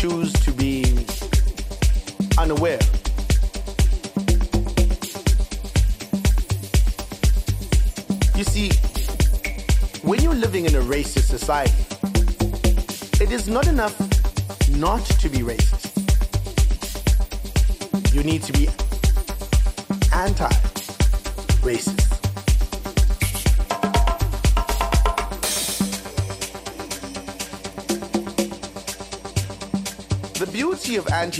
choose to be unaware. You see, when you're living in a racist society, it is not enough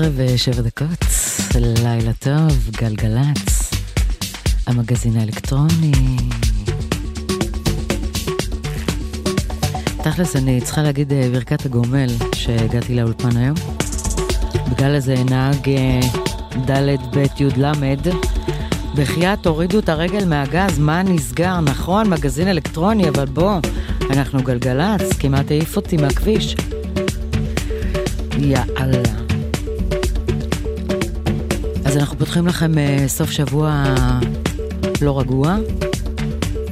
ושבע דקות, לילה טוב, גלגלצ, המגזין האלקטרוני. תכלס, אני צריכה להגיד אה, ברכת הגומל שהגעתי לאולפן היום. בגלל איזה נהג אה, ד' ב' י' ל', בחייאת תורידו את הרגל מהגז, מה נסגר? נכון, מגזין אלקטרוני, אבל בוא, אנחנו גלגלצ, כמעט העיף אותי מהכביש. יאללה. אנחנו פותחים לכם uh, סוף שבוע לא רגוע.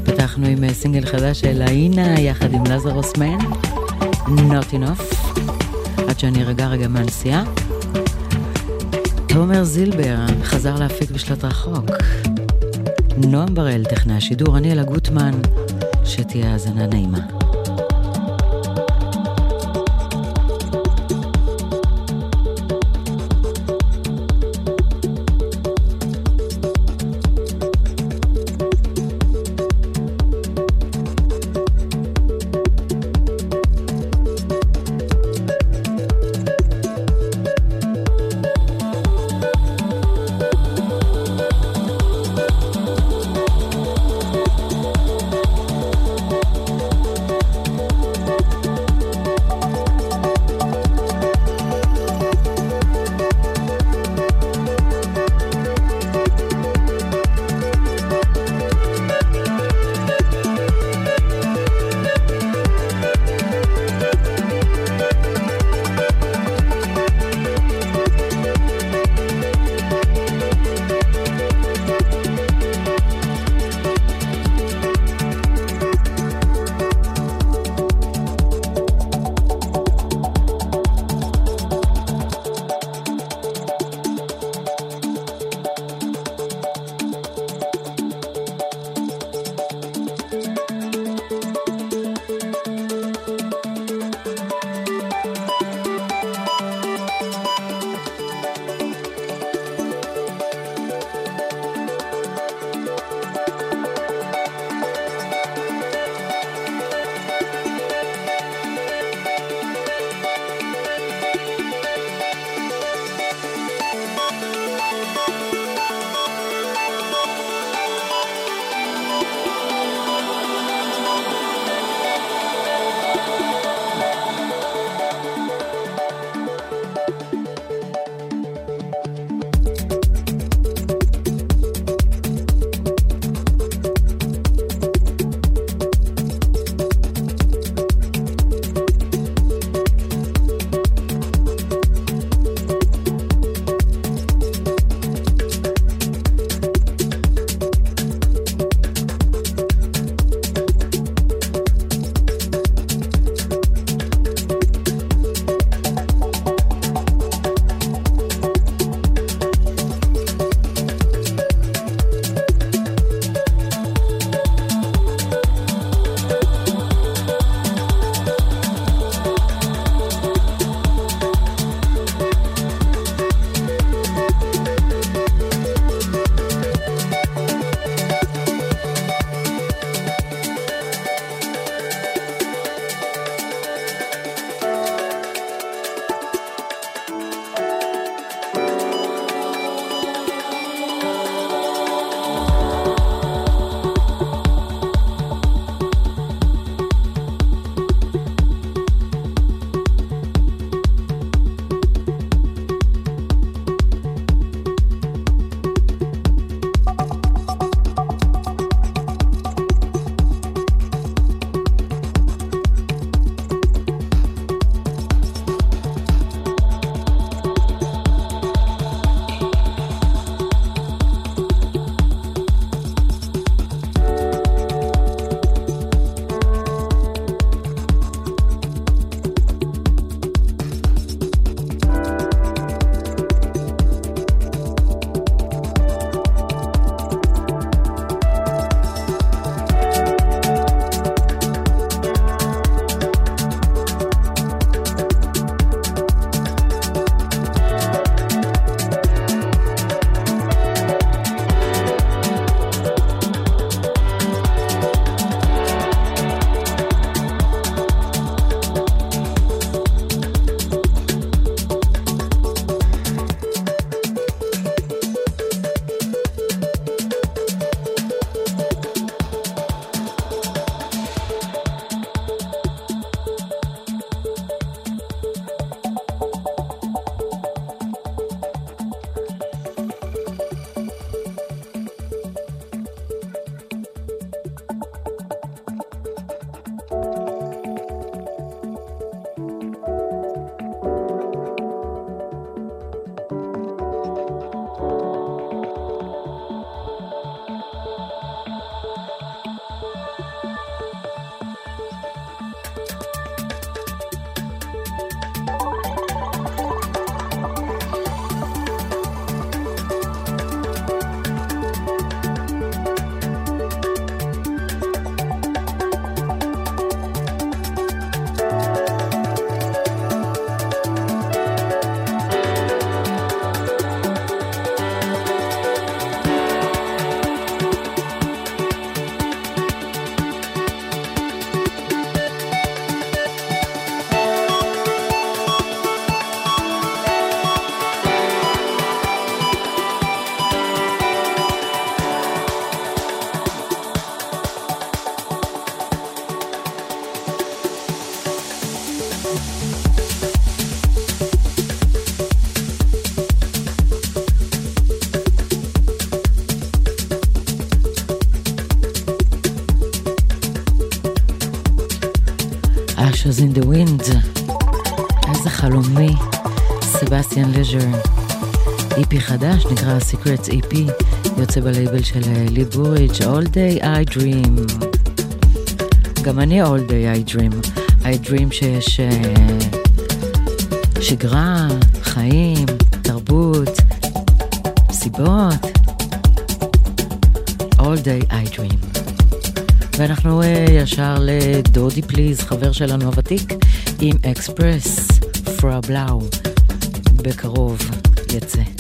פתחנו עם uh, סינגל חדש של האינה יחד עם לזרוס מן, Not Enough. עד שאני ארגע רגע מהנסיעה. תומר זילבר חזר להפיק בשלט רחוק. נועם בראל, טכנאי השידור, אני אלה גוטמן, שתהיה האזנה נעימה. Ashes in the Wind, איזה חלומי, סבסטיאן לז'ר. איפי חדש, נקרא Secrets EP, יוצא בלייבל של אה, ליבוריג' All Day I Dream. גם אני All Day I Dream. I Dream שיש אה, שגרה, חיים, תרבות, סיבות. All Day I Dream. ואנחנו uh, ישר לדודי פליז, חבר שלנו הוותיק, עם אקספרס פרה בלאו. בקרוב יצא.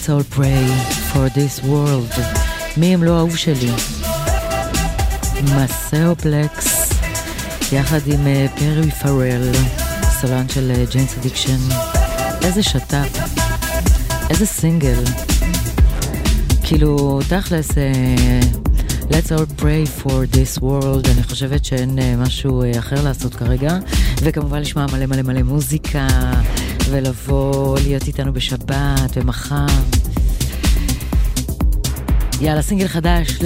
Let's all pray for this world. מי הם לא אהוב שלי? Maceo Plex, יחד עם אה, Perry Farrell, סולן של Jane's אה, Addiction. איזה שת"פ, איזה סינגל. כאילו, תכלס, uh, let's all pray for this world, אני חושבת שאין משהו אחר לעשות כרגע, וכמובן לשמוע מלא מלא מלא מוזיקה, ולבוא להיות איתנו בשבת ומחר. יאללה, סינגל חדש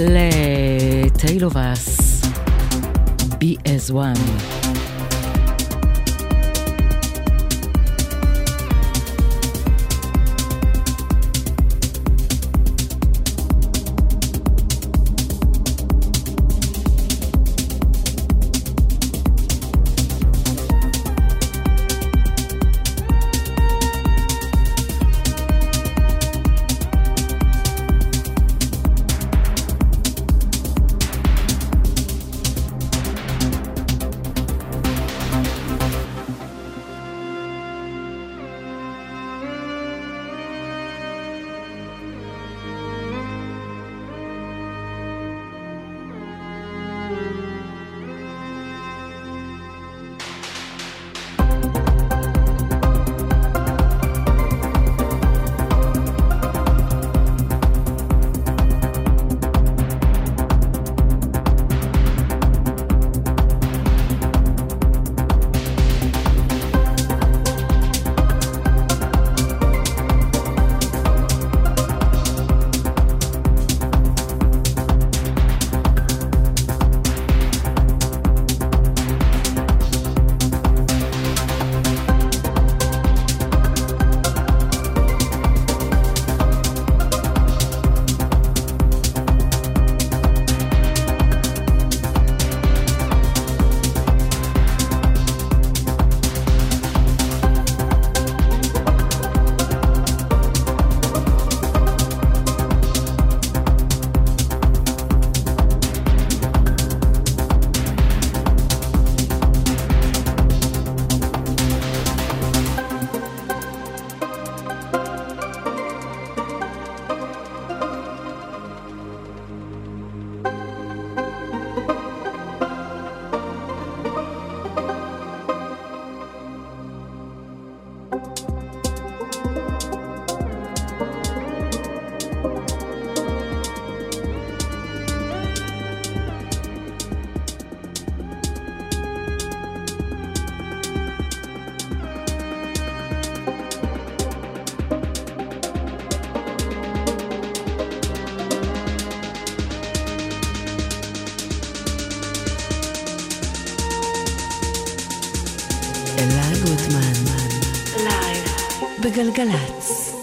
לטיילובס, BS1. גלגלצ.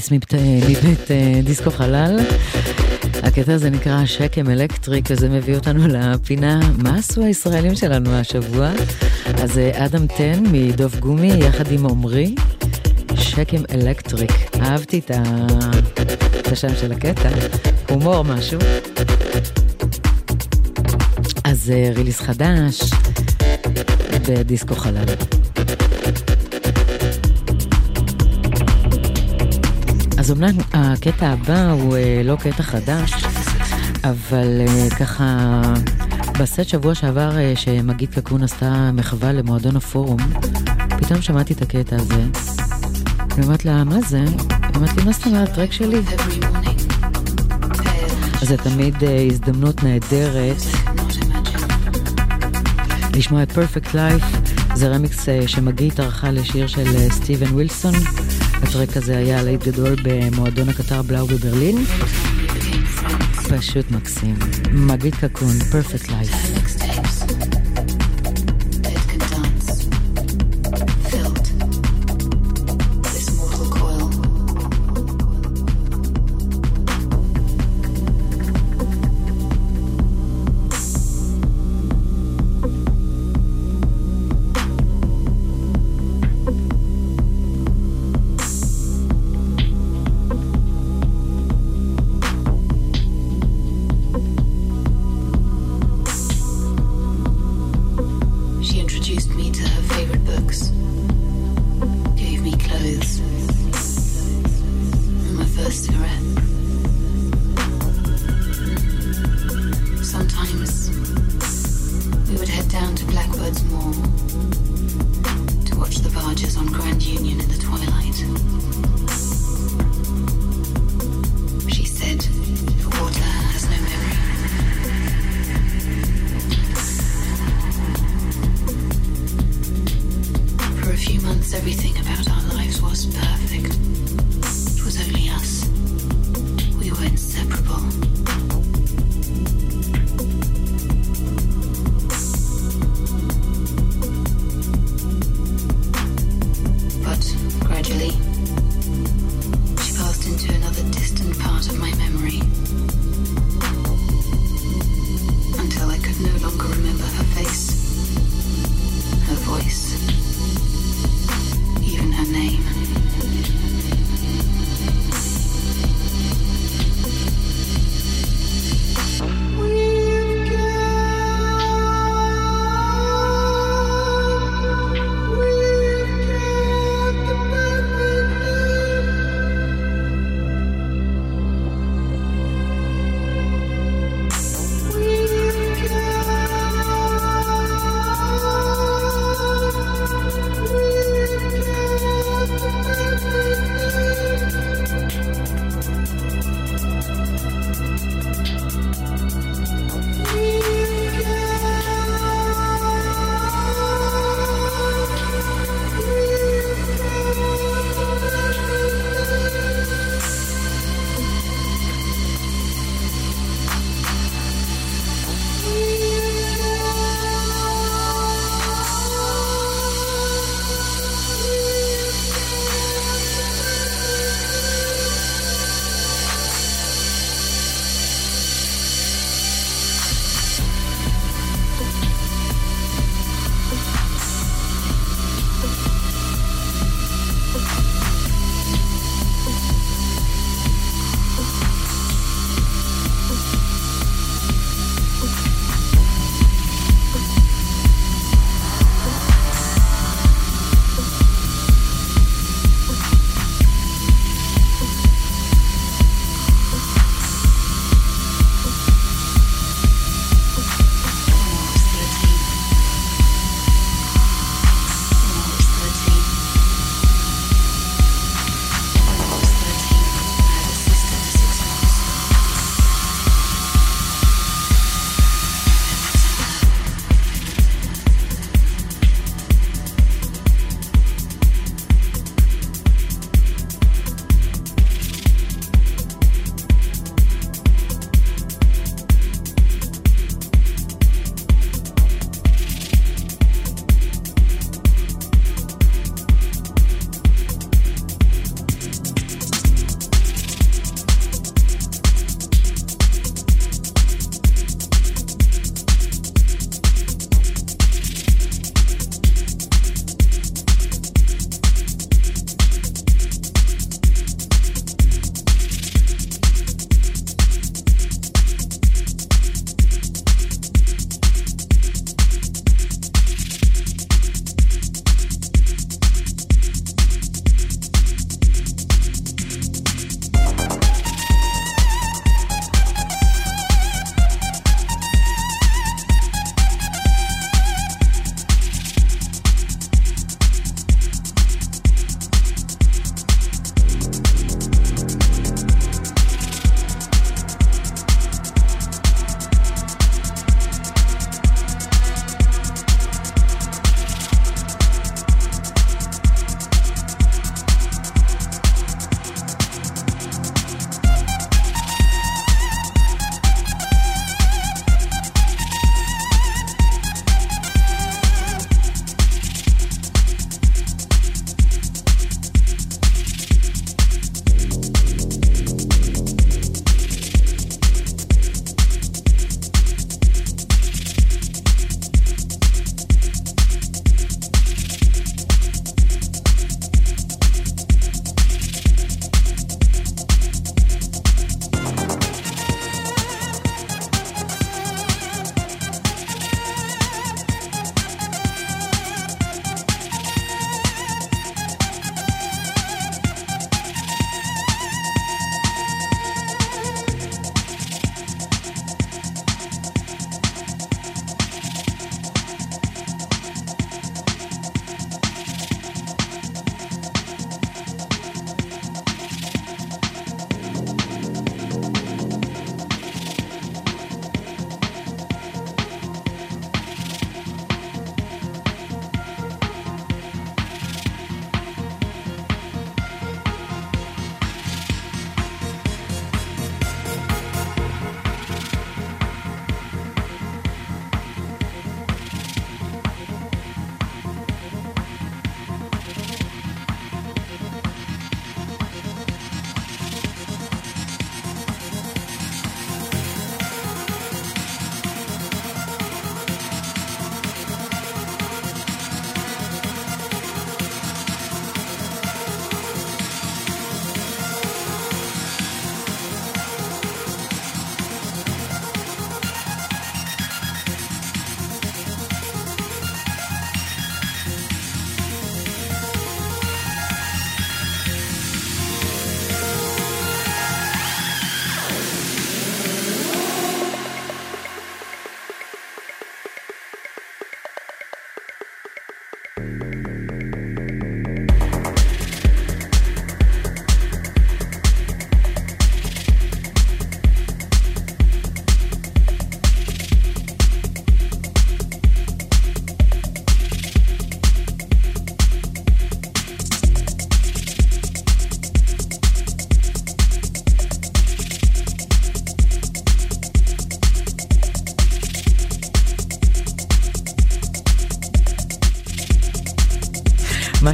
ריליס מבית, מבית אה, דיסקו חלל. הקטע הזה נקרא שקם אלקטריק, וזה מביא אותנו לפינה, מה עשו הישראלים שלנו השבוע? אז אה, אדם טן מדוב גומי, יחד עם עמרי, שקם אלקטריק. אהבתי את, השם של הקטע, הומור משהו. אז אה, ריליס חדש בדיסקו חלל. אז אמנם הקטע הבא הוא אה, לא קטע חדש, אבל אה, ככה בסט שבוע שעבר אה, שמגיד קקון עשתה מחווה למועדון הפורום, פתאום שמעתי את הקטע הזה. אני אומרת לה, מה זה? היא אומרת לי, מה זאת אומרת, טרק שלי? זה תמיד הזדמנות נהדרת לשמוע את Perfect Life, זה רמיקס שמגית ערכה לשיר של סטיבן ווילסון. הטרק הזה היה להיט גדול במועדון הקטר בלאו בברלין. פשוט מקסים. מגיד קקון, פרפקט לייף.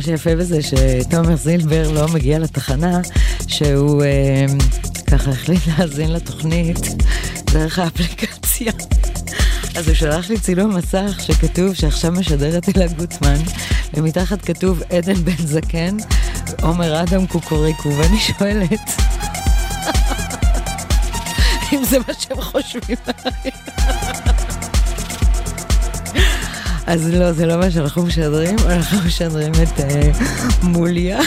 שיפה בזה שתומר זילבר לא מגיע לתחנה, שהוא אה, ככה החליט להאזין לתוכנית דרך האפליקציה. אז הוא שלח לי צילום מסך שכתוב שעכשיו משדרת אלה גוטמן, ומתחת כתוב עדן בן זקן, עומר אדם קוקוריקו, ואני שואלת, אם זה מה שהם חושבים עליי. אז לא, זה לא מה שאנחנו משדרים, אנחנו משדרים את uh, מוליה.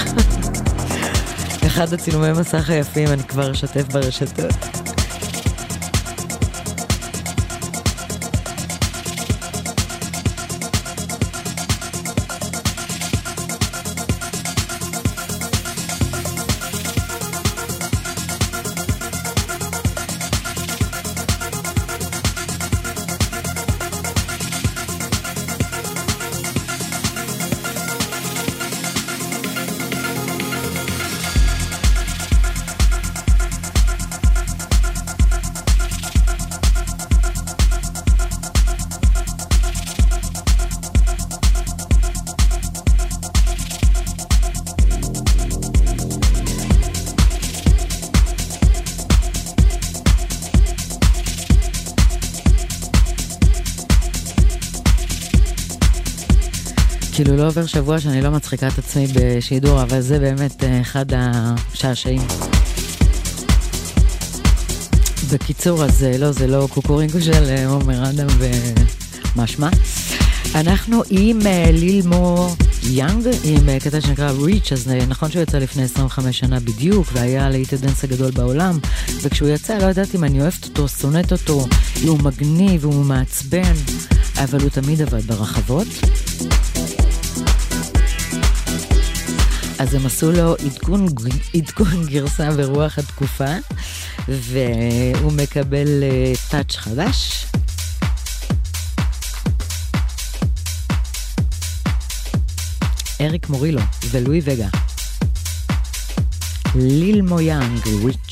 אחד הצילומי מסך היפים, אני כבר אשתף ברשתות. עובר שבוע שאני לא מצחיקה את עצמי בשידור, אבל זה באמת אה, אחד השעשעים. בקיצור, אז אה, לא, זה לא קוקורינקו של אה, עומר אדם ומשמע. אנחנו עם לילמו יאנג, עם קטע שנקרא ריץ', אז נכון שהוא יצא לפני 25 שנה בדיוק, והיה להיט הדנס הגדול בעולם, וכשהוא יצא לא ידעתי אם אני אוהבת אותו, שונאת אותו, הוא מגניב, הוא מעצבן, אבל הוא תמיד עבד ברחבות. אז הם עשו לו עדכון, עדכון גרסה ברוח התקופה, והוא מקבל טאץ' אה, חדש. אריק מורילו ולואי וגה. ליל מויאנג, ריץ'.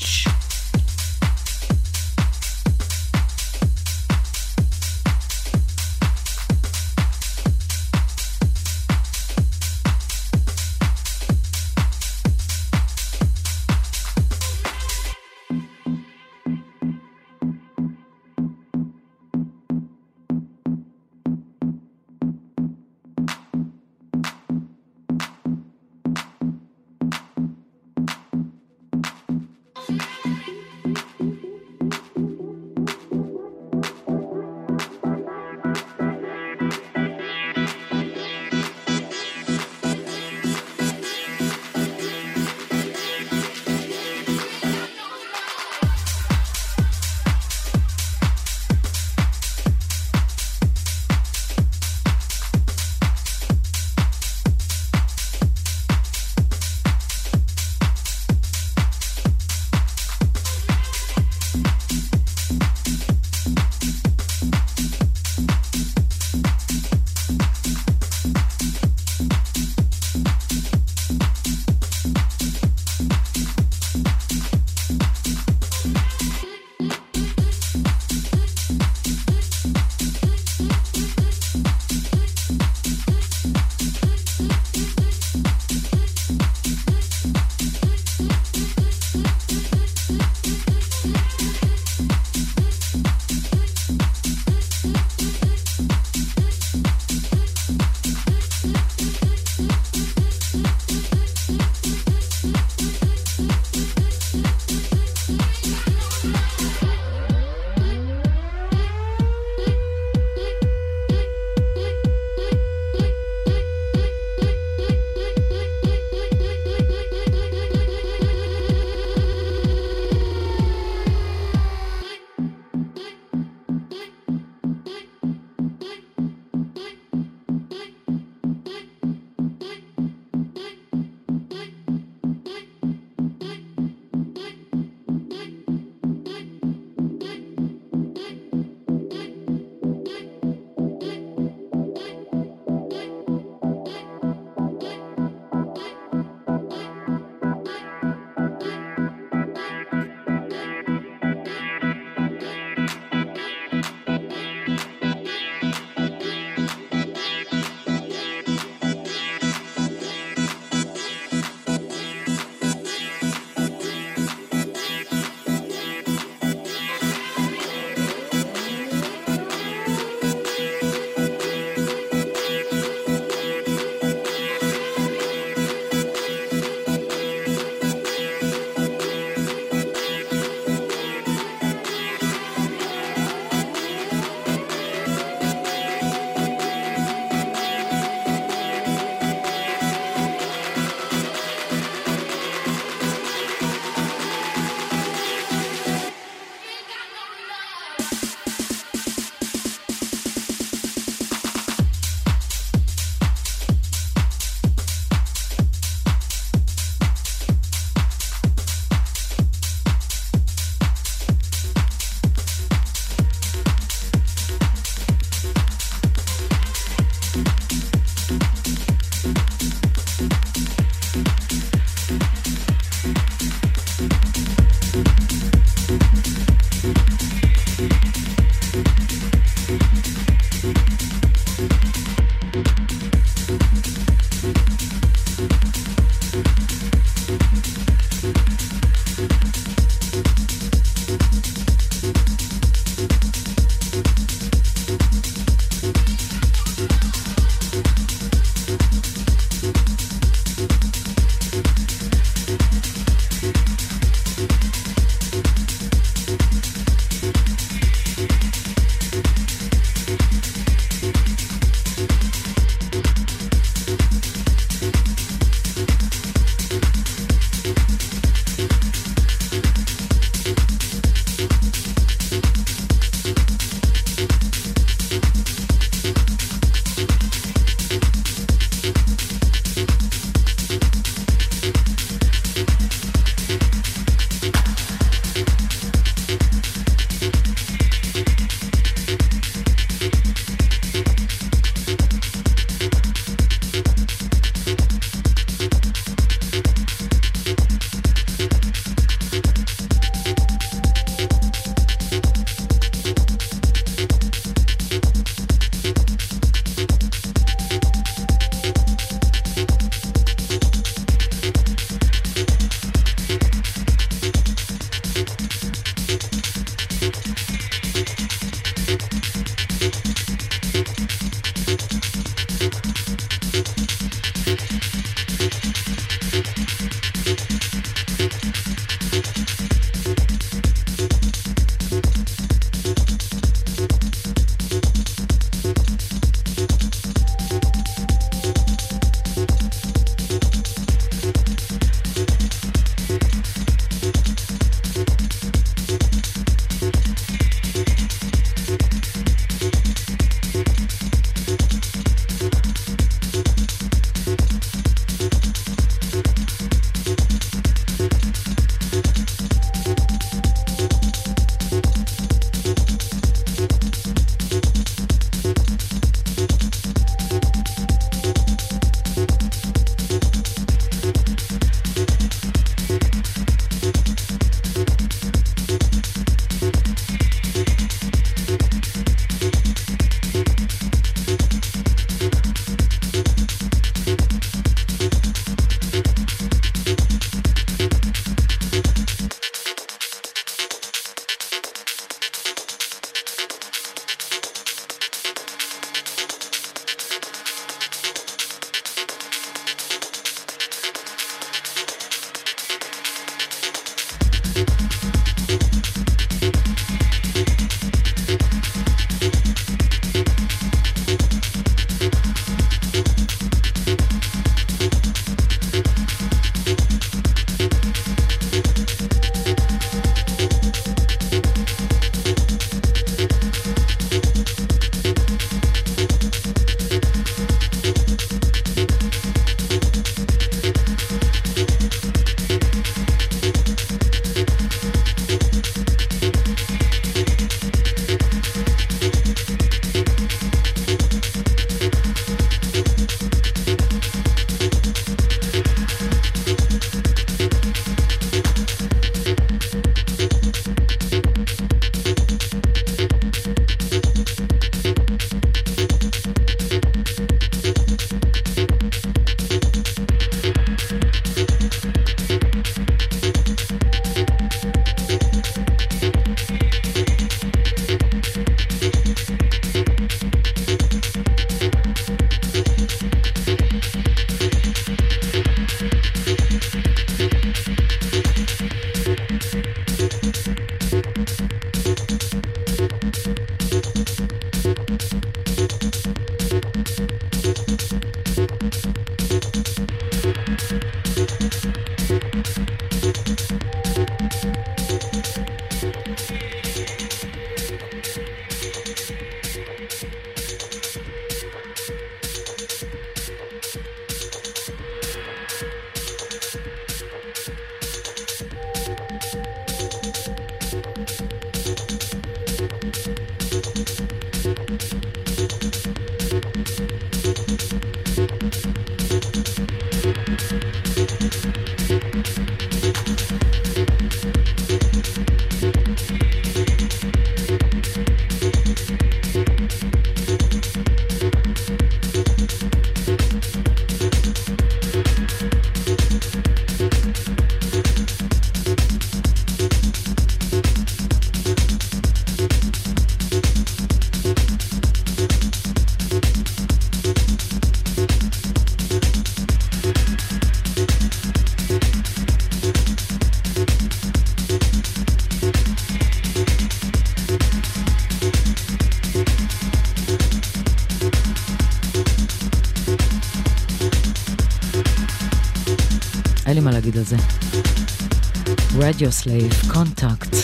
Radio Slave, Contact,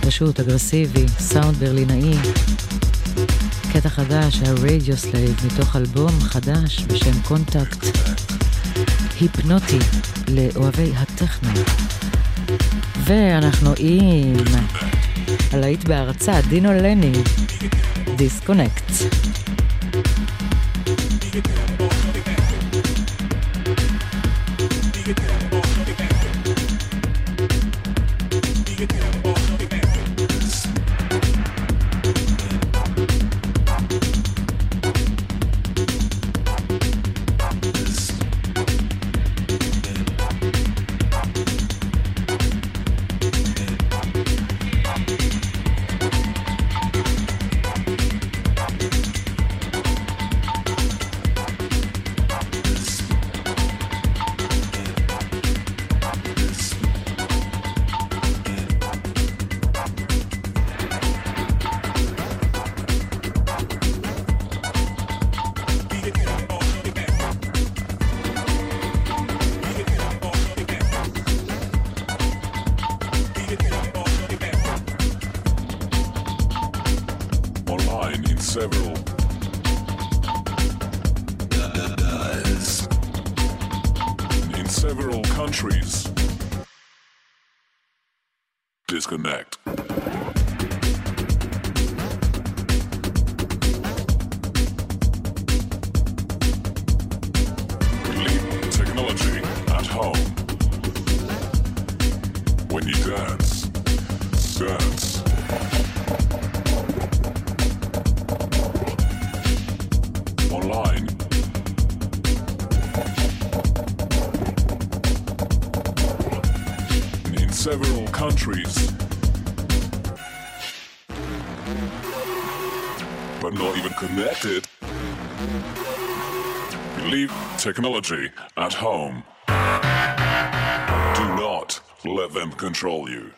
פשוט אגרסיבי, סאונד ברלינאי. קטע חדש, ה Radio Slave, מתוך אלבום חדש בשם Contact. היפנוטי לאוהבי הטכנו. ואנחנו עם הלהיט בהרצה, Dino Lenny, Disconnect. Technology at home. Do not let them control you.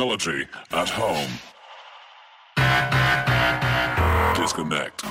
Technology at home. Disconnect.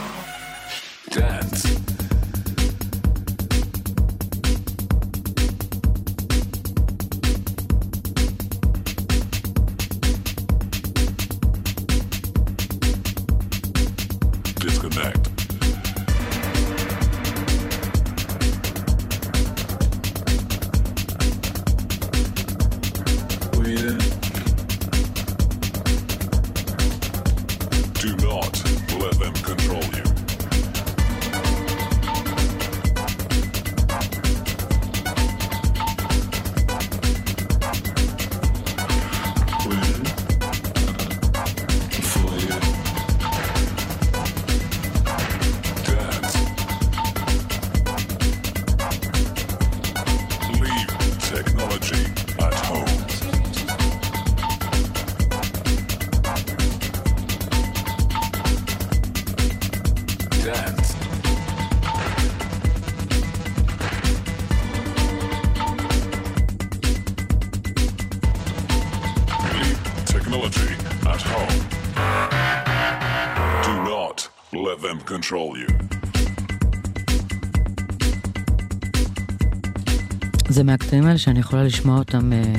זה מהקטעים האלה שאני יכולה לשמוע אותם אה,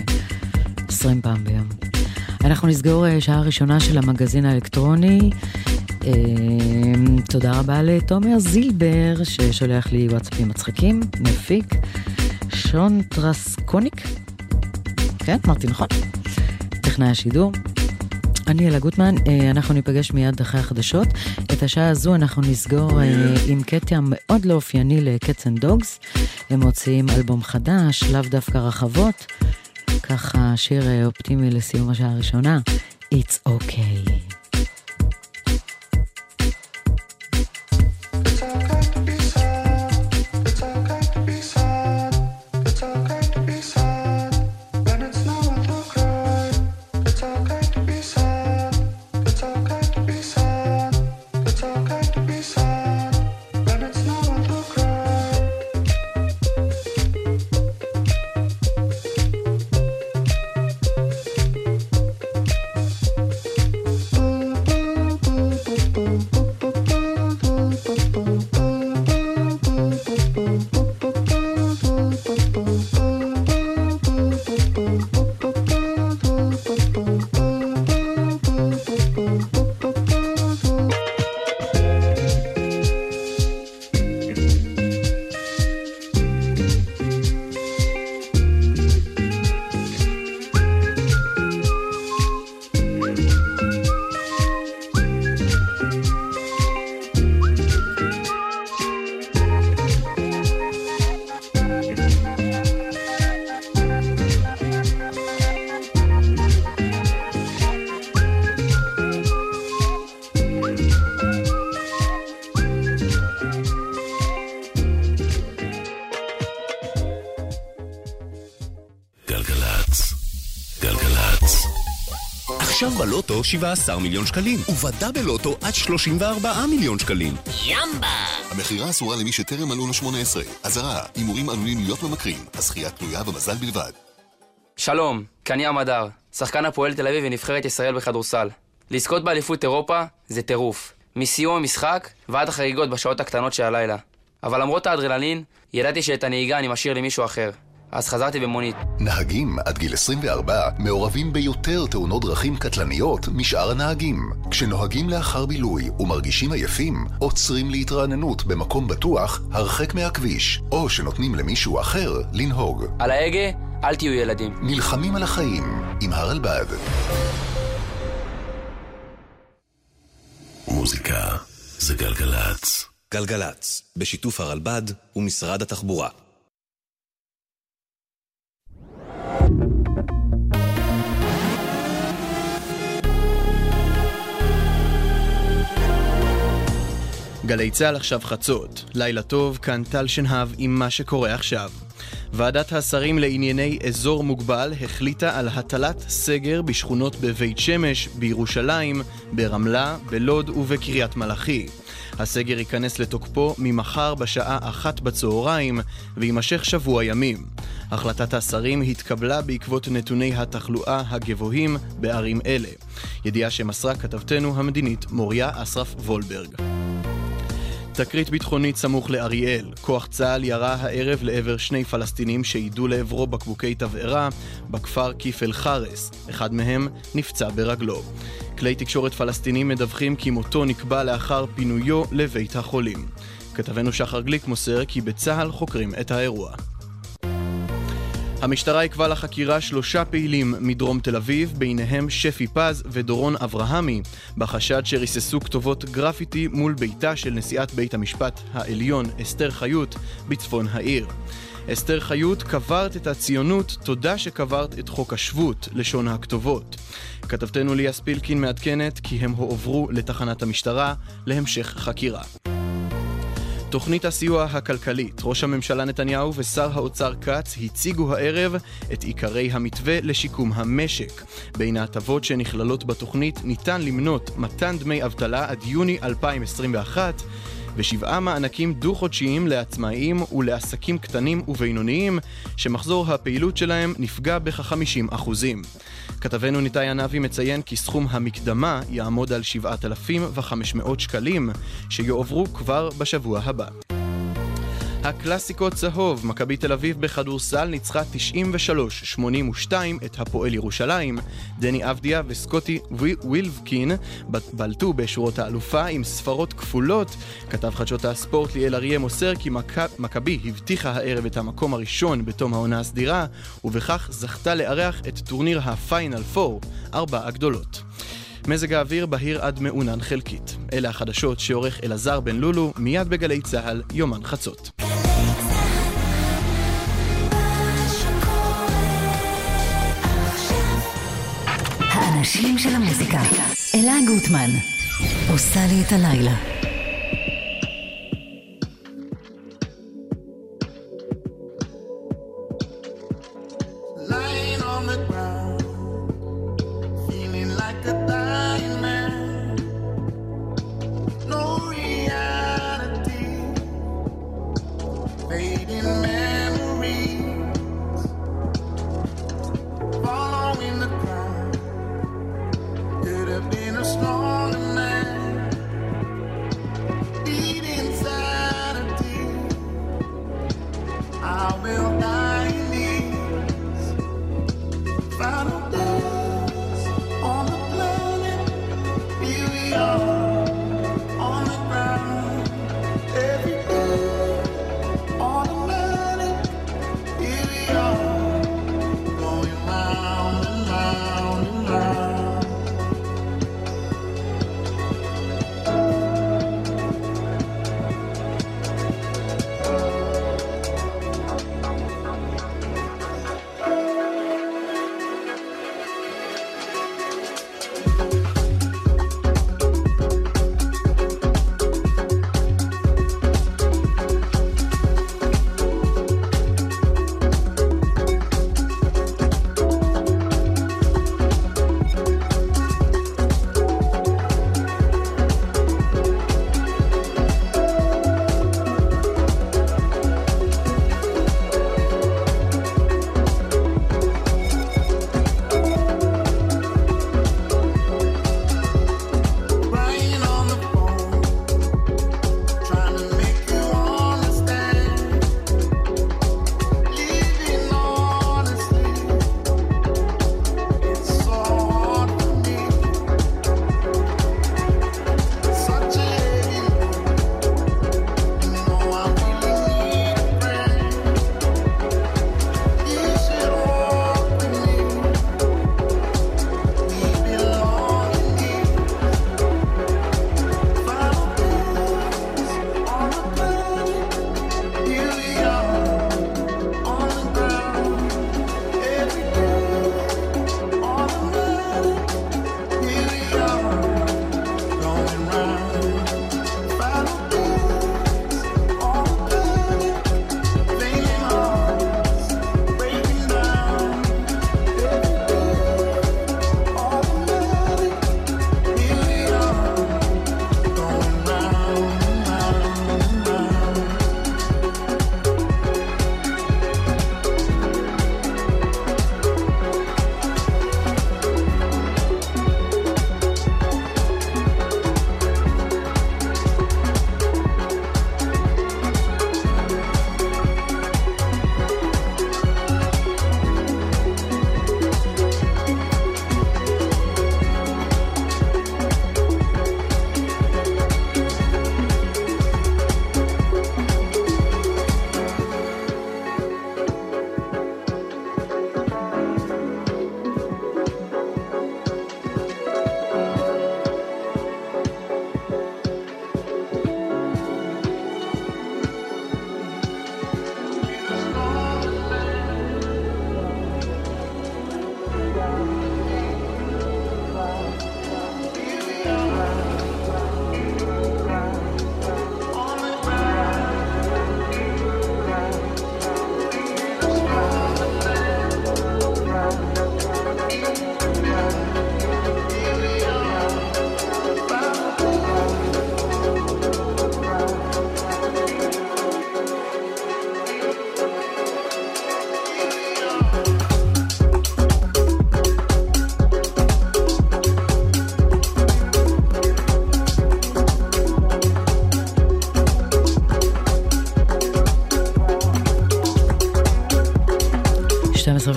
20 פעם ביום. אנחנו נסגור אה, שעה ראשונה של המגזין האלקטרוני. אה, תודה רבה לתומר זילבר, ששולח לי וואטסאפים מצחיקים, מפיק. שון טרסקוניק, כן, אמרתי נכון. טכנאי השידור. אני אלה גוטמן, אה, אנחנו ניפגש מיד אחרי החדשות. את השעה הזו אנחנו נסגור אה, עם קטע מאוד לא אופייני ל Catz 'n Dogz. הם מוציאים אלבום חדש, לאו דווקא רחבות. ככה שיר אה, אופטימי לסיום השעה הראשונה. It's okay. בלוטו 17 מיליון שקלים, ובדה בלוטו עד 34 מיליון שקלים. המכירה אסורה למי שטרם מלאו לו 18. אזהרה, הימורים עלולים להיות ממכרים. הזכייה תלויה במזל בלבד. שלום, כאן ים הדר, שחקן הפועל תל אביב ונבחרת ישראל בכדורסל. לזכות באליפות אירופה זה טירוף. מסיום המשחק ועד החגיגות בשעות הקטנות של הלילה. אבל למרות האדרנלין, ידעתי שאת הנהיגה אני משאיר למישהו אחר. אז חזרתי במונית. נהגים עד גיל 24 מעורבים ביותר תאונות דרכים קטלניות משאר הנהגים. כשנוהגים לאחר בילוי ומרגישים עייפים, עוצרים להתרעננות במקום בטוח הרחק מהכביש, או שנותנים למישהו אחר לנהוג. על ההגה, אל תהיו ילדים. נלחמים על החיים עם הרלב"ד. מוזיקה זה גלגלצ. גלגלצ, בשיתוף הרלב"ד ומשרד התחבורה. גלי צה"ל עכשיו חצות, לילה טוב, כאן טל שנהב עם מה שקורה עכשיו. ועדת השרים לענייני אזור מוגבל החליטה על הטלת סגר בשכונות בבית שמש, בירושלים, ברמלה, בלוד ובקריית מלאכי. הסגר ייכנס לתוקפו ממחר בשעה אחת בצהריים ויימשך שבוע ימים. החלטת השרים התקבלה בעקבות נתוני התחלואה הגבוהים בערים אלה. ידיעה שמסרה כתבתנו המדינית מוריה אסרף וולברג. תקרית ביטחונית סמוך לאריאל. כוח צה"ל ירה הערב לעבר שני פלסטינים שיידו לעברו בקבוקי תבערה בכפר כיפל חרס. אחד מהם נפצע ברגלו. כלי תקשורת פלסטינים מדווחים כי מותו נקבע לאחר פינויו לבית החולים. כתבנו שחר גליק מוסר כי בצה"ל חוקרים את האירוע. המשטרה עיכבה לחקירה שלושה פעילים מדרום תל אביב, ביניהם שפי פז ודורון אברהמי, בחשד שריססו כתובות גרפיטי מול ביתה של נשיאת בית המשפט העליון אסתר חיות בצפון העיר. אסתר חיות, קברת את הציונות, תודה שקברת את חוק השבות, לשון הכתובות. כתבתנו ליה ספילקין מעדכנת כי הם הועברו לתחנת המשטרה להמשך חקירה. תוכנית הסיוע הכלכלית, ראש הממשלה נתניהו ושר האוצר כץ הציגו הערב את עיקרי המתווה לשיקום המשק. בין ההטבות שנכללות בתוכנית ניתן למנות מתן דמי אבטלה עד יוני 2021 ושבעה מענקים דו-חודשיים לעצמאיים ולעסקים קטנים ובינוניים, שמחזור הפעילות שלהם נפגע בכ-50%. כתבנו ניתאי ענבי מציין כי סכום המקדמה יעמוד על 7,500 שקלים, שיועברו כבר בשבוע הבא. הקלאסיקו צהוב, מכבי תל אביב בכדורסל ניצחה 93-82 את הפועל ירושלים. דני אבדיה וסקוטי ווי- וילבקין בלטו בשורות האלופה עם ספרות כפולות. כתב חדשות הספורט ליאל אריה מוסר כי מכ- מכבי הבטיחה הערב את המקום הראשון בתום העונה הסדירה, ובכך זכתה לארח את טורניר הפיינל 4, ארבע הגדולות. מזג האוויר בהיר עד מעונן חלקית. אלה החדשות שעורך אלעזר בן לולו, מיד בגלי צה"ל, יומן חצות. האנשים של המוזיקה. אלה גוטמן. עושה לי את הלילה. Lying on the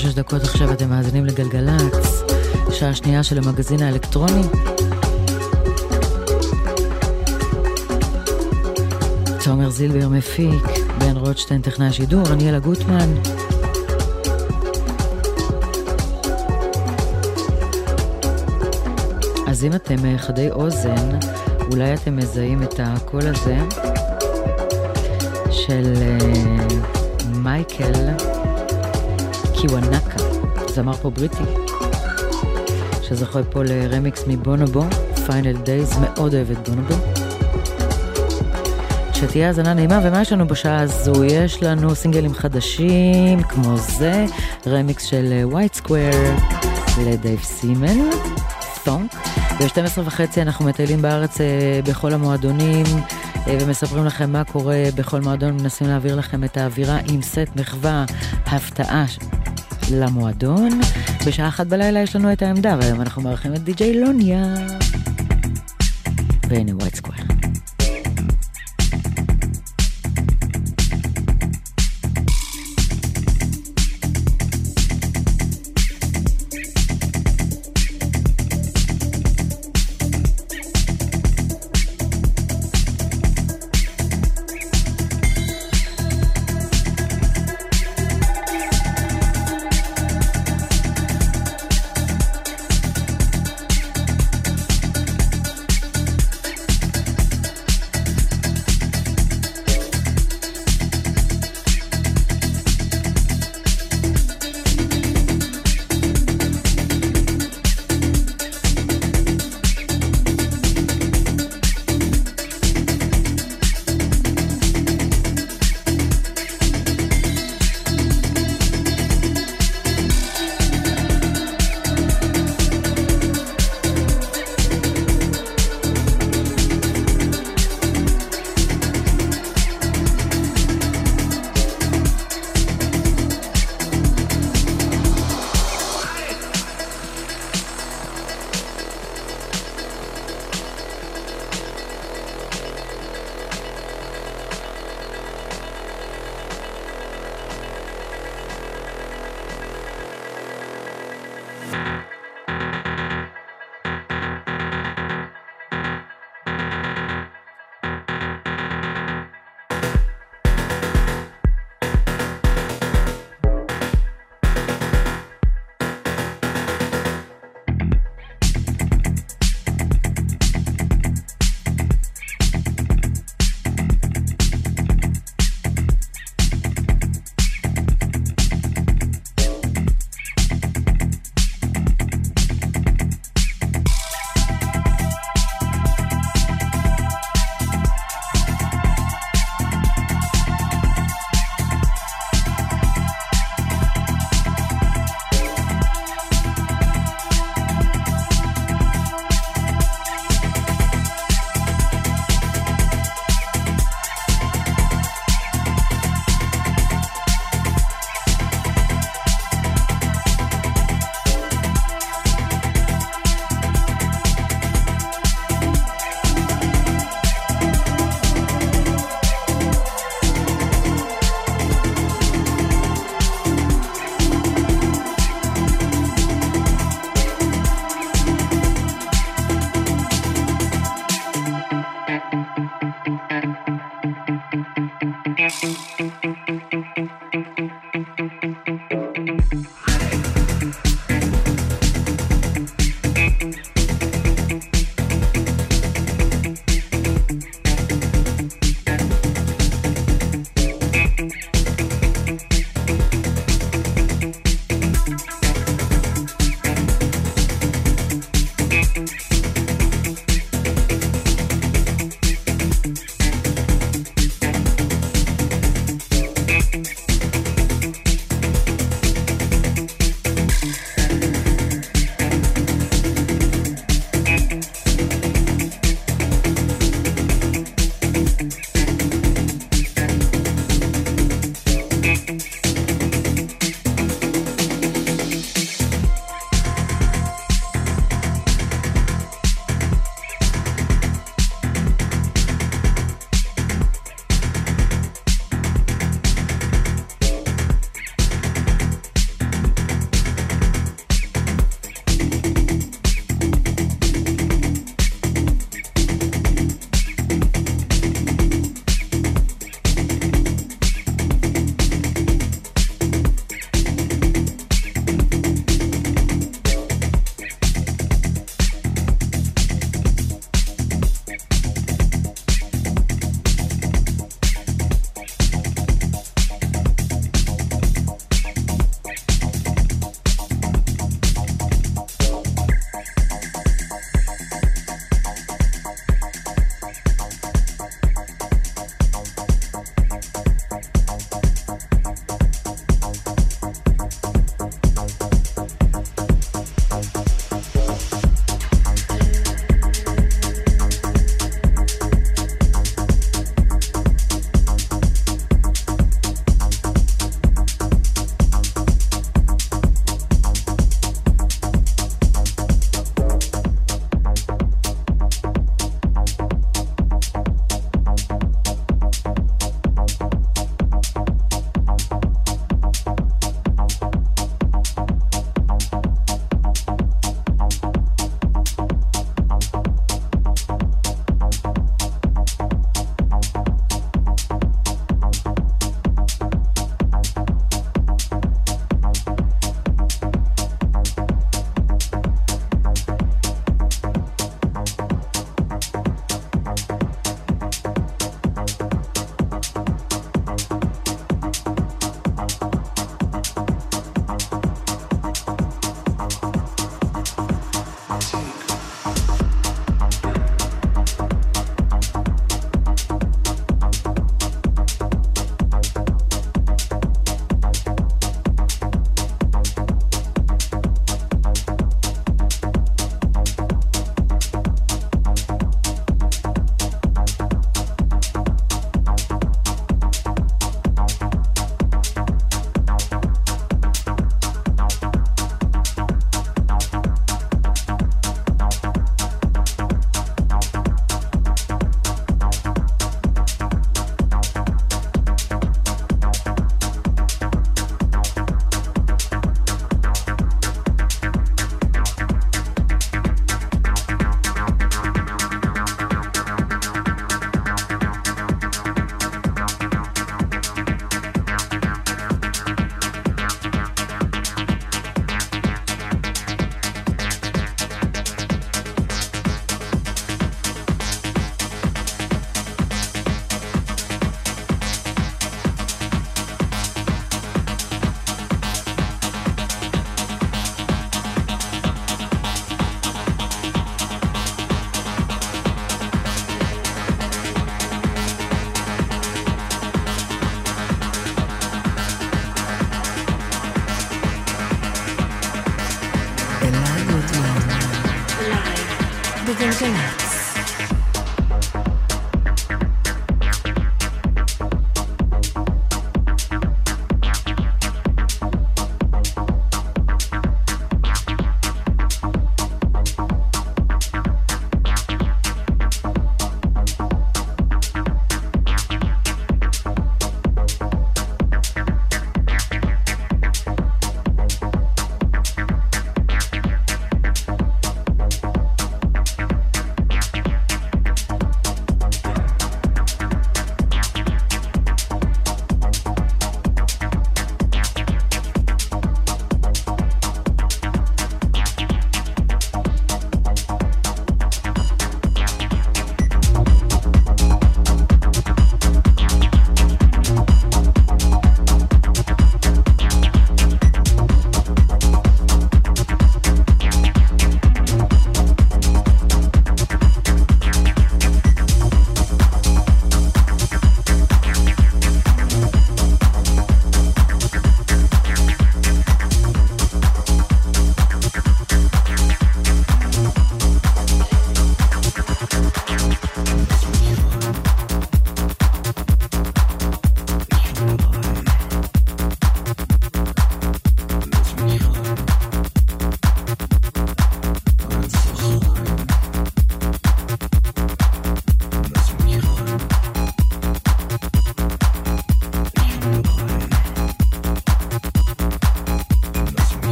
12 ו-6 דקות עכשיו אתם מאזינים לגלגלצ, שעה שנייה של המגזין האלקטרוני. תומר זילבר מפיק, בן רוטשטיין טכנאי השידור, אני אלה גוטמן. אז אם אתם אה, חדי אוזן, אולי אתם מזהים את הקול הזה של אה, Michael Kiwanuka, זמר פופ בריטי, שזוכה פה לרמיקס מ Bonobo, Final Days, מאוד אוהב את Bonobo. שתהיה האזנה נעימה, ומה יש לנו בשעה הזו? יש לנו סינגלים חדשים, כמו זה, רמיקס של White Square ל Dave Seaman, Funk. ב-12 וחצי אנחנו מטיילים בארץ אה, בכל המועדונים אה, ומספרים לכם מה קורה בכל מועדון, מנסים להעביר לכם את האווירה עם סט מחווה, הפתעה למועדון. בשעה אחת בלילה יש לנו את העמדה, והיום אנחנו מארחים את די.ג'יי לוניה. והנה ווייט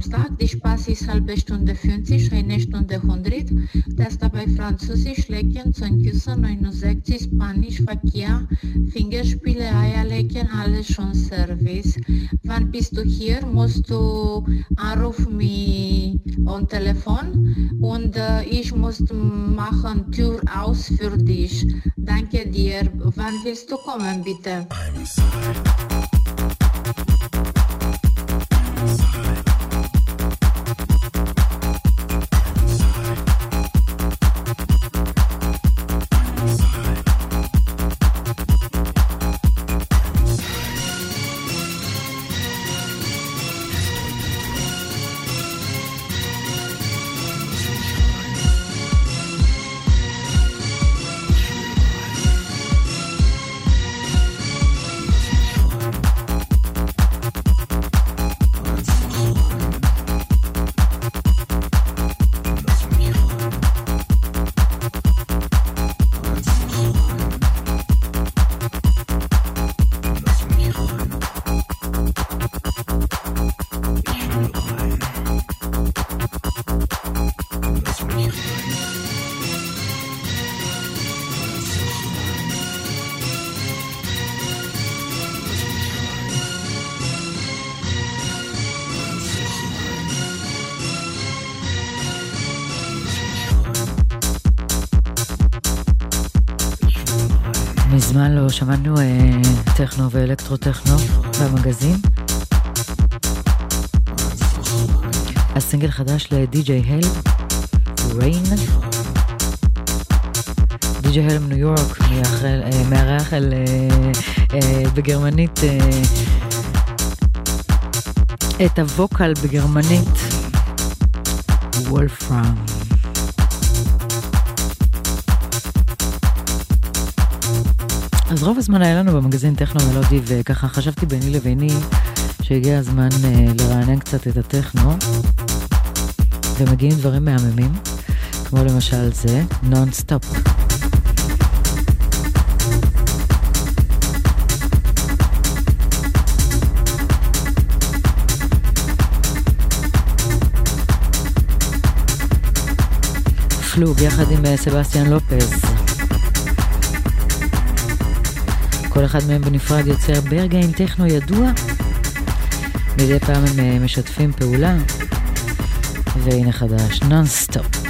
Samstag. Die Spaß ist halbe Stunde 50, eine Stunde 100. Das dabei Französisch, Lecken, Zungenküssen, 69, Spanisch, Verkehr, Fingerspiele, Eierlecken, alles schon Service. Wann bist du hier? Musst du anrufen mich am Telefon und äh, ich muss machen Tür aus für dich. Danke dir. Wann willst du kommen, bitte? שמענו אה, טכנו ואלקטרו-טכנו במגזין. הסינגל חדש לדי.ג'יי הל, ריין. די.ג'יי הל מניו יורק, אה, מארח אל, אה, אה, בגרמנית אה, את הווקל בגרמנית, וולפרם. אז רוב הזמן היה לנו במגזין טכנו מלודי, וככה חשבתי ביני לביני שהגיע הזמן אה, לרענן קצת את הטכנו, ומגיעים דברים מהממים, כמו למשל זה, נון סטופ. Flug יחד עם אה, Sebastian Lopez. כל אחד מהם בנפרד יוצר ברגעים טכנו ידוע. מדי פעם הם אה, משתפים פעולה. והנה חדש, נונסטופ.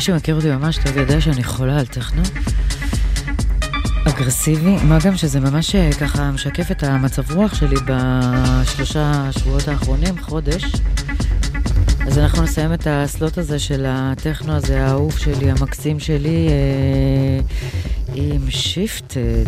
מי שמכיר אותי ממש טוב יודע שאני חולה על טכנו. אגרסיבי, מה גם שזה ממש אה, ככה משקף את המצב רוח שלי בשלושה שבועות האחרונים, חודש. אז אנחנו נסיים את הסלוט הזה של הטכנו הזה, האהוב שלי, המקסים שלי, אה, עם שיפטד.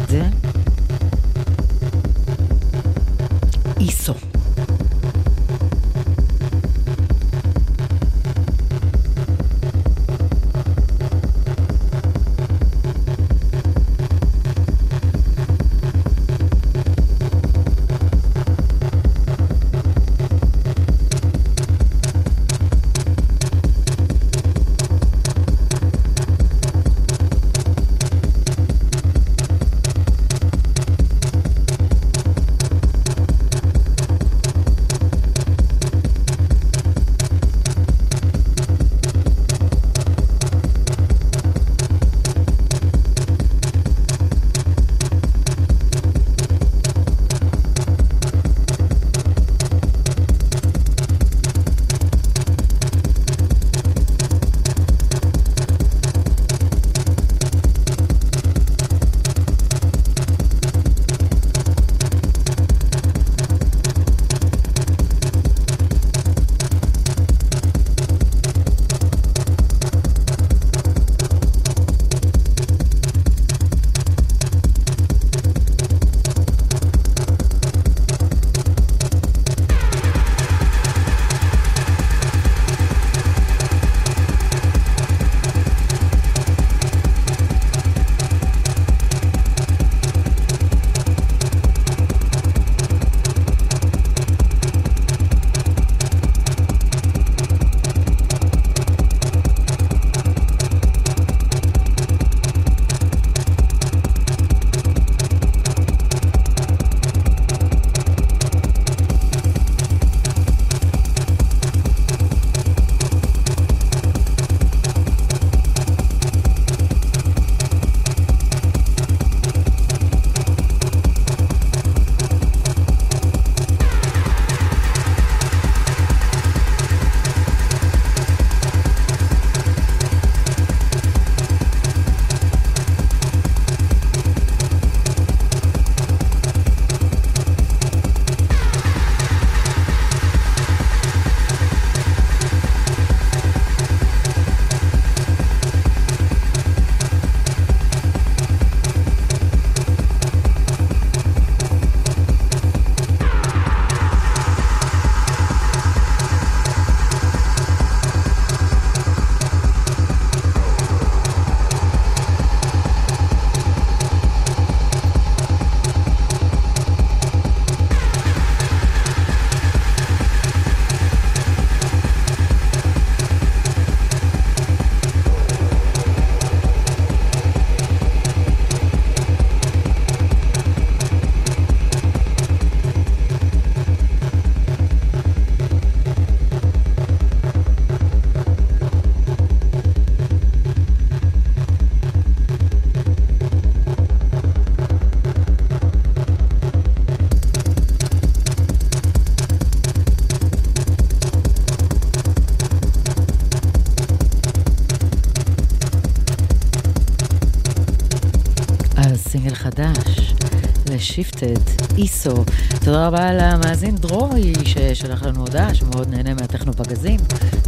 לשיפטד, איסו. תודה רבה למאזין דרורי ששלח לנו הודעה שמאוד נהנה מהטכנו פגזים,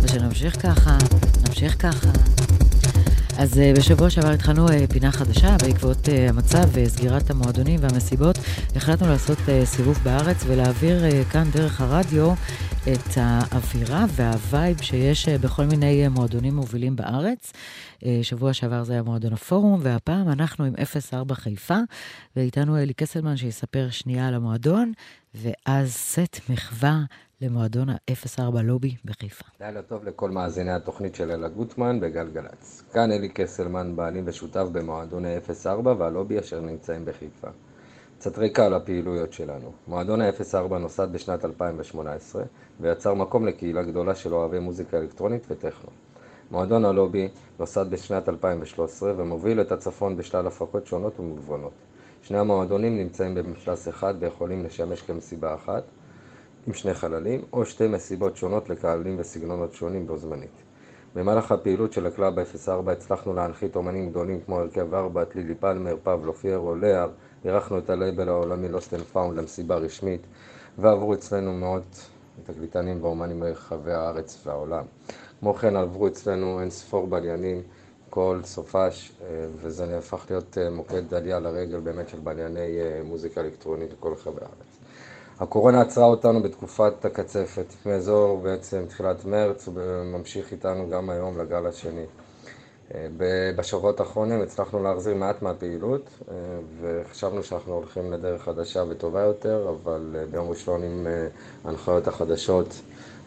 ושנמשיך ככה, נמשיך ככה. אז uh, בשבוע שעבר התחלנו uh, פינה חדשה בעקבות uh, המצב וסגירת המועדונים והמסיבות. החלטנו לעשות סיבוב בארץ ולהעביר כאן דרך הרדיו את האווירה והווייב שיש בכל מיני מועדונים מובילים בארץ. שבוע שעבר זה היה מועדון הפורום, והפעם אנחנו עם 04 חיפה, ואיתנו אלי קסלמן שיספר שנייה על המועדון, ואז סט מחווה למועדון ה-04 לובי בחיפה. לילה טוב לכל מאזיני התוכנית של אלה גוטמן בגלגלצ. כאן אלי קסלמן, בעלים ושותף במועדוני 04 והלובי אשר נמצאים בחיפה. קצת רקע על הפעילויות שלנו. מועדון ה-04 נוסד בשנת 2018 ויצר מקום לקהילה גדולה של אוהבי מוזיקה אלקטרונית וטכנו. מועדון הלובי נוסד בשנת 2013 ומוביל את הצפון בשלל הפקות שונות ומגוונות. שני המועדונים נמצאים במפלס אחד ויכולים לשמש כמסיבה אחת עם שני חללים, או שתי מסיבות שונות לקהלים וסגנונות שונים בו זמנית. במהלך הפעילות של ה Club 04 הצלחנו להנחית אומנים גדולים כמו הרכב Artbat, Lilly Palmer, Pablo Fierro, Lehar, אירחנו את הלייבל העולמי Lost and Found למסיבה רשמית ועברו אצלנו מאות תקליטנים ואומנים מרחבי הארץ והעולם. כמו כן עברו אצלנו אין ספור בליינים כל סופש אה, וזה נהפך להיות אה, מוקד עלייה לרגל באמת של בלייני אה, מוזיקה אלקטרונית לכל רחבי הארץ. הקורונה עצרה אותנו בתקופת הקצפת, מאזור בעצם תחילת מרץ וממשיך איתנו גם היום לגל השני. בשבועות האחרונים הצלחנו להחזיר מעט מהפעילות וחשבנו שאנחנו הולכים לדרך חדשה וטובה יותר, אבל ביום ראשון עם ההנחיות החדשות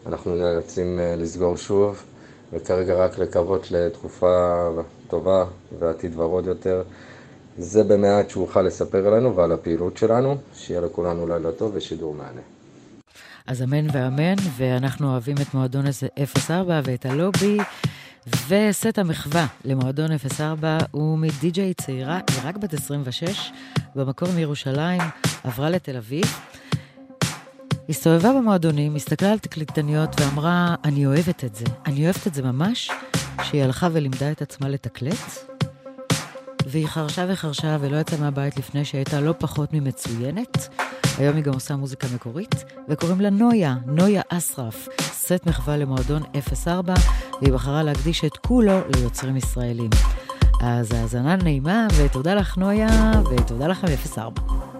אנחנו נאלצים לסגור שוב וכרגע רק לקוות לתקופה טובה ועתיד ורוד יותר. זה במעט שהוא יוכל לספר עלינו ועל הפעילות שלנו, שיהיה לכולנו לילה טוב ושידור מהנה. אז אמן ואמן, ואנחנו אוהבים את מועדון 04 ואת הלובי. וסט המחווה למועדון 04 הוא מדי-ג'יי צעירה, היא רק בת 26, במקור מירושלים, עברה לתל אביב. הסתובבה במועדונים, הסתכלה על תקליטניות ואמרה, אני אוהבת את זה. אני אוהבת את זה ממש, שהיא הלכה ולימדה את עצמה לתקלט, והיא חרשה וחרשה ולא יצאה מהבית לפני שהייתה לא פחות ממצוינת. היום היא גם עושה מוזיקה מקורית, וקוראים לה נויה, נויה אסרף, סט מחווה למועדון 04, והיא בחרה להקדיש את כולו ליוצרים ישראלים. אז האזנה נעימה, ותודה לך נויה, ותודה לכם 04.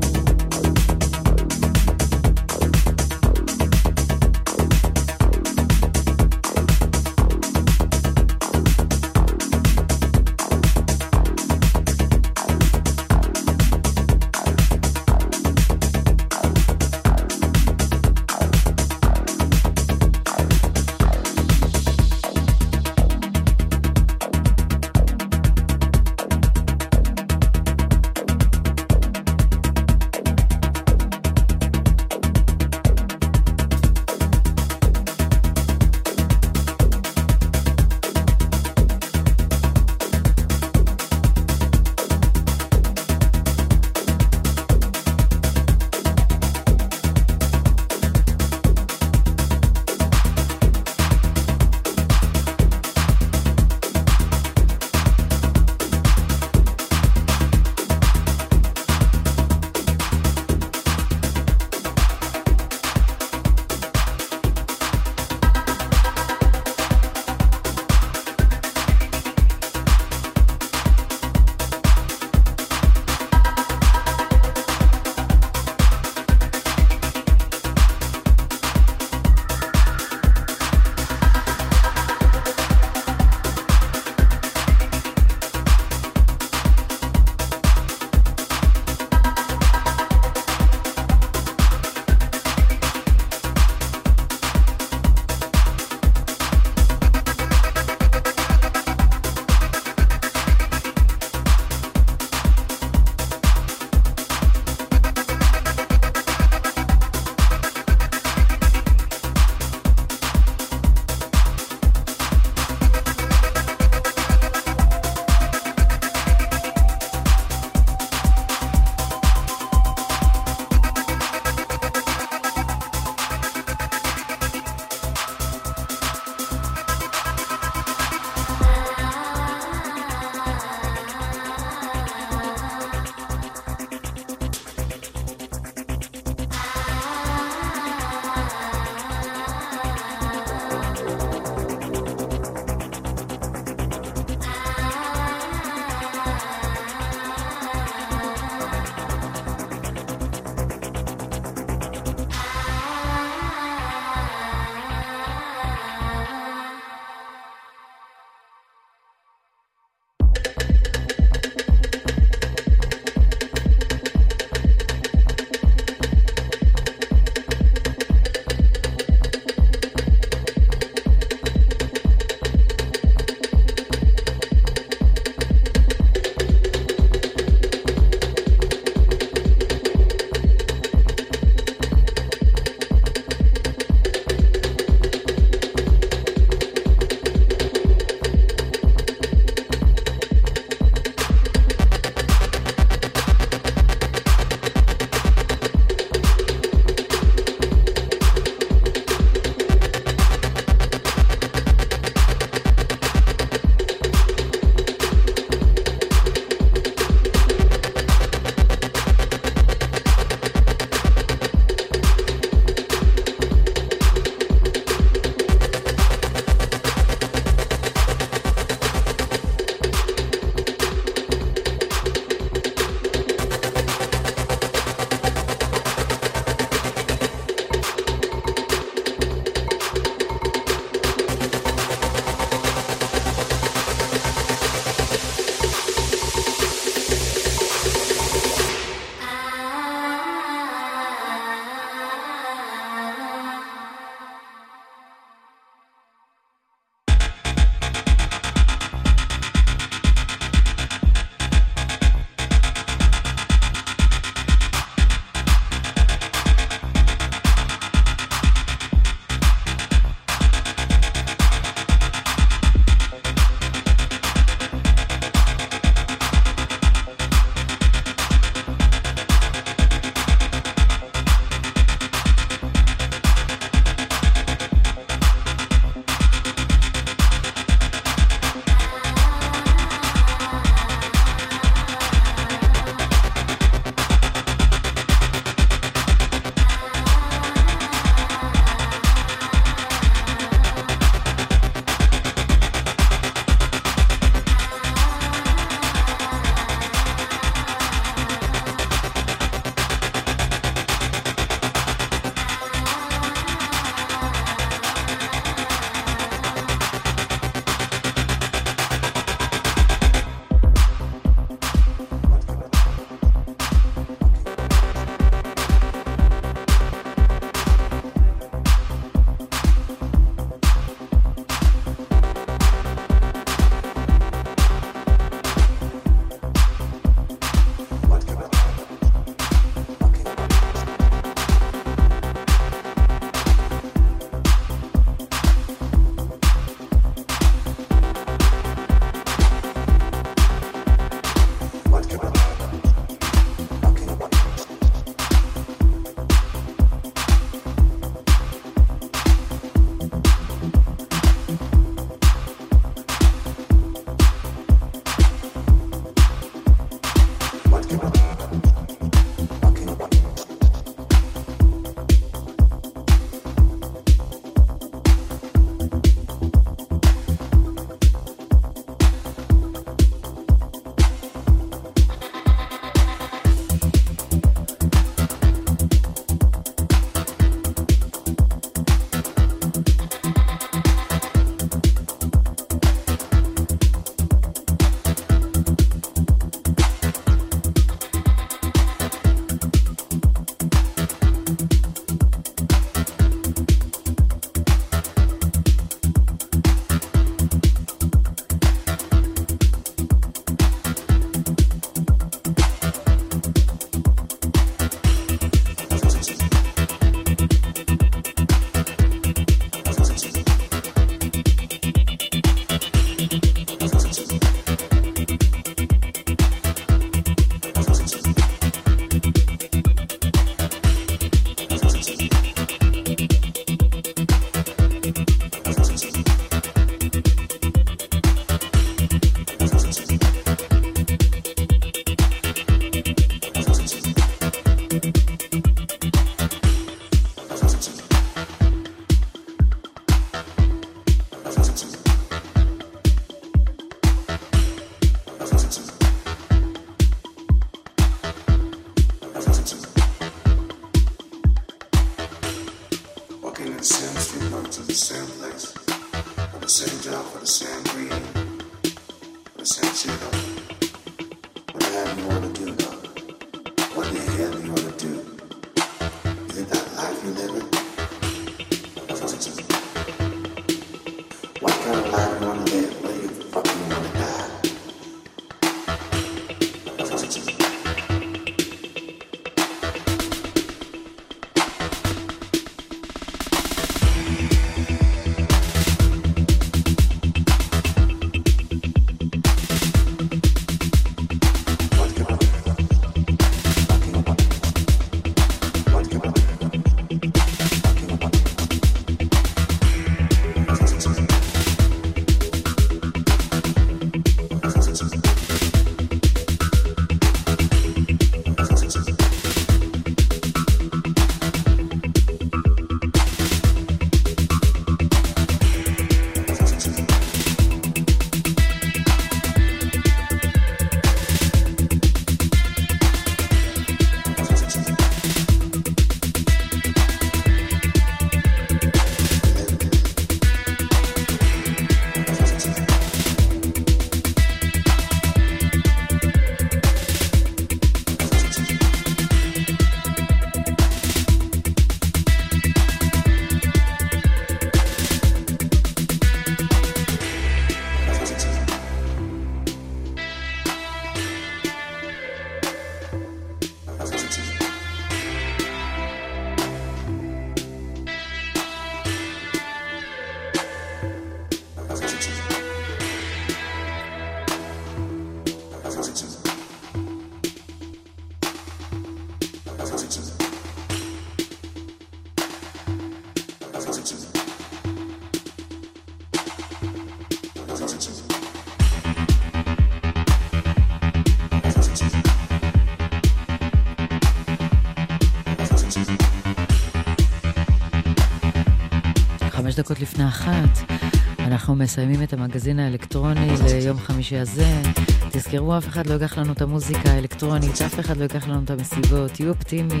דקות לפני אחת, אנחנו מסיימים את המגזין האלקטרוני ליום חמישי הזה. תזכרו, אף אחד לא ייקח לנו את המוזיקה האלקטרונית, אף אחד לא ייקח לנו את המסיבות, תהיו אופטימיים.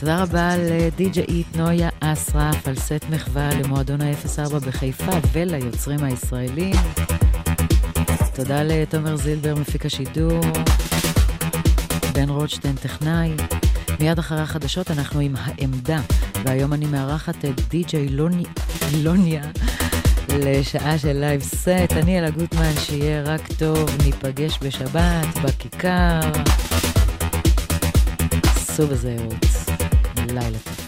תודה רבה לדי.ג'אית נויה על סט מחווה למועדון ה-04 בחיפה וליוצרים הישראלים. תודה לתומר זילבר, מפיק השידור, בן רוטשטיין, טכנאי. מיד אחרי החדשות אנחנו עם העמדה, והיום אני מארחת את די.ג'יי לוני, לוניה לשעה של live set. אני אלה גוטמן, שיהיה רק טוב, ניפגש בשבת, בכיכר. סעו בזהירות. לילה טוב.